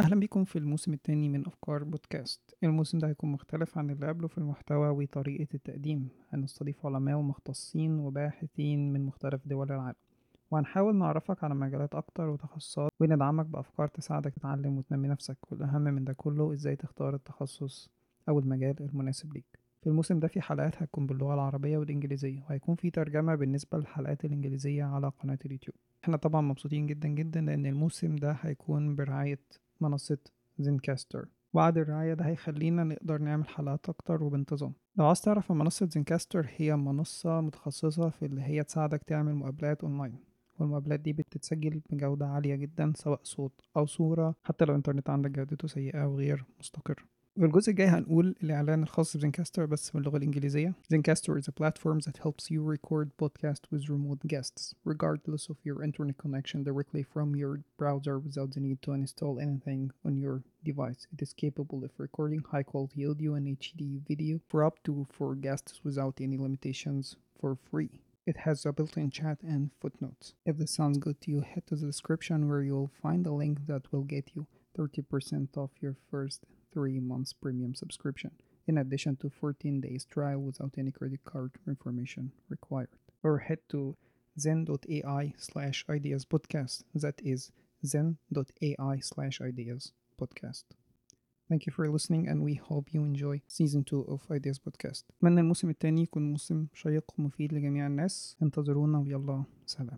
أهلا بيكم في الموسم التاني من أفكار بودكاست. الموسم ده هيكون مختلف عن اللي قبله في المحتوى وطريقة التقديم. هنستضيف علماء ومختصين وباحثين من مختلف دول العالم. وهنحاول نعرفك على مجالات أكتر وتخصصات وندعمك بأفكار تساعدك تتعلم وتنمي نفسك. والأهم من ده كله إزاي تختار التخصص أو المجال المناسب ليك. في الموسم ده في حلقات هتكون باللغة العربية والإنجليزية وهيكون في ترجمة بالنسبة للحلقات الإنجليزية على قناة اليوتيوب. إحنا طبعا مبسوطين جدا جدا لأن الموسم ده هيكون برعاية منصة زينكاستر. وعد الرعاية ده هيخلينا نقدر نعمل حلقات أكتر وبانتظام. لو عايز تعرف منصة زينكاستر هي منصة متخصصة في اللي هي تساعدك تعمل مقابلات أونلاين. والمقابلات دي بتتسجل بجودة عالية جدا سواء صوت أو صورة حتى لو الإنترنت عندك جودته سيئة وغير مستقر في الجزء الجاي هنقول الإعلان الخاص بزنكاستر بس باللغة الإنجليزية. Zencastr is a platform that helps you record podcast with remote guests, regardless of your internet connection directly from your browser without the need to install anything on your device. It is capable of recording high quality audio and HD video for up to four guests without any limitations for free. It has a built-in chat and footnotes. If this sounds good to you, head to the description where you'll find a link that will get you 30% off your first three months premium subscription, in addition to 14 days trial without any credit card information required. Or head to zen.ai slash ideas podcast. That is zen.ai slash ideas podcast. Thank you for listening and we hope you enjoy season 2 of Ideas Podcast. أتمنى الموسم التاني يكون موسم شيق ومفيد لجميع الناس انتظرونا ويلا سلام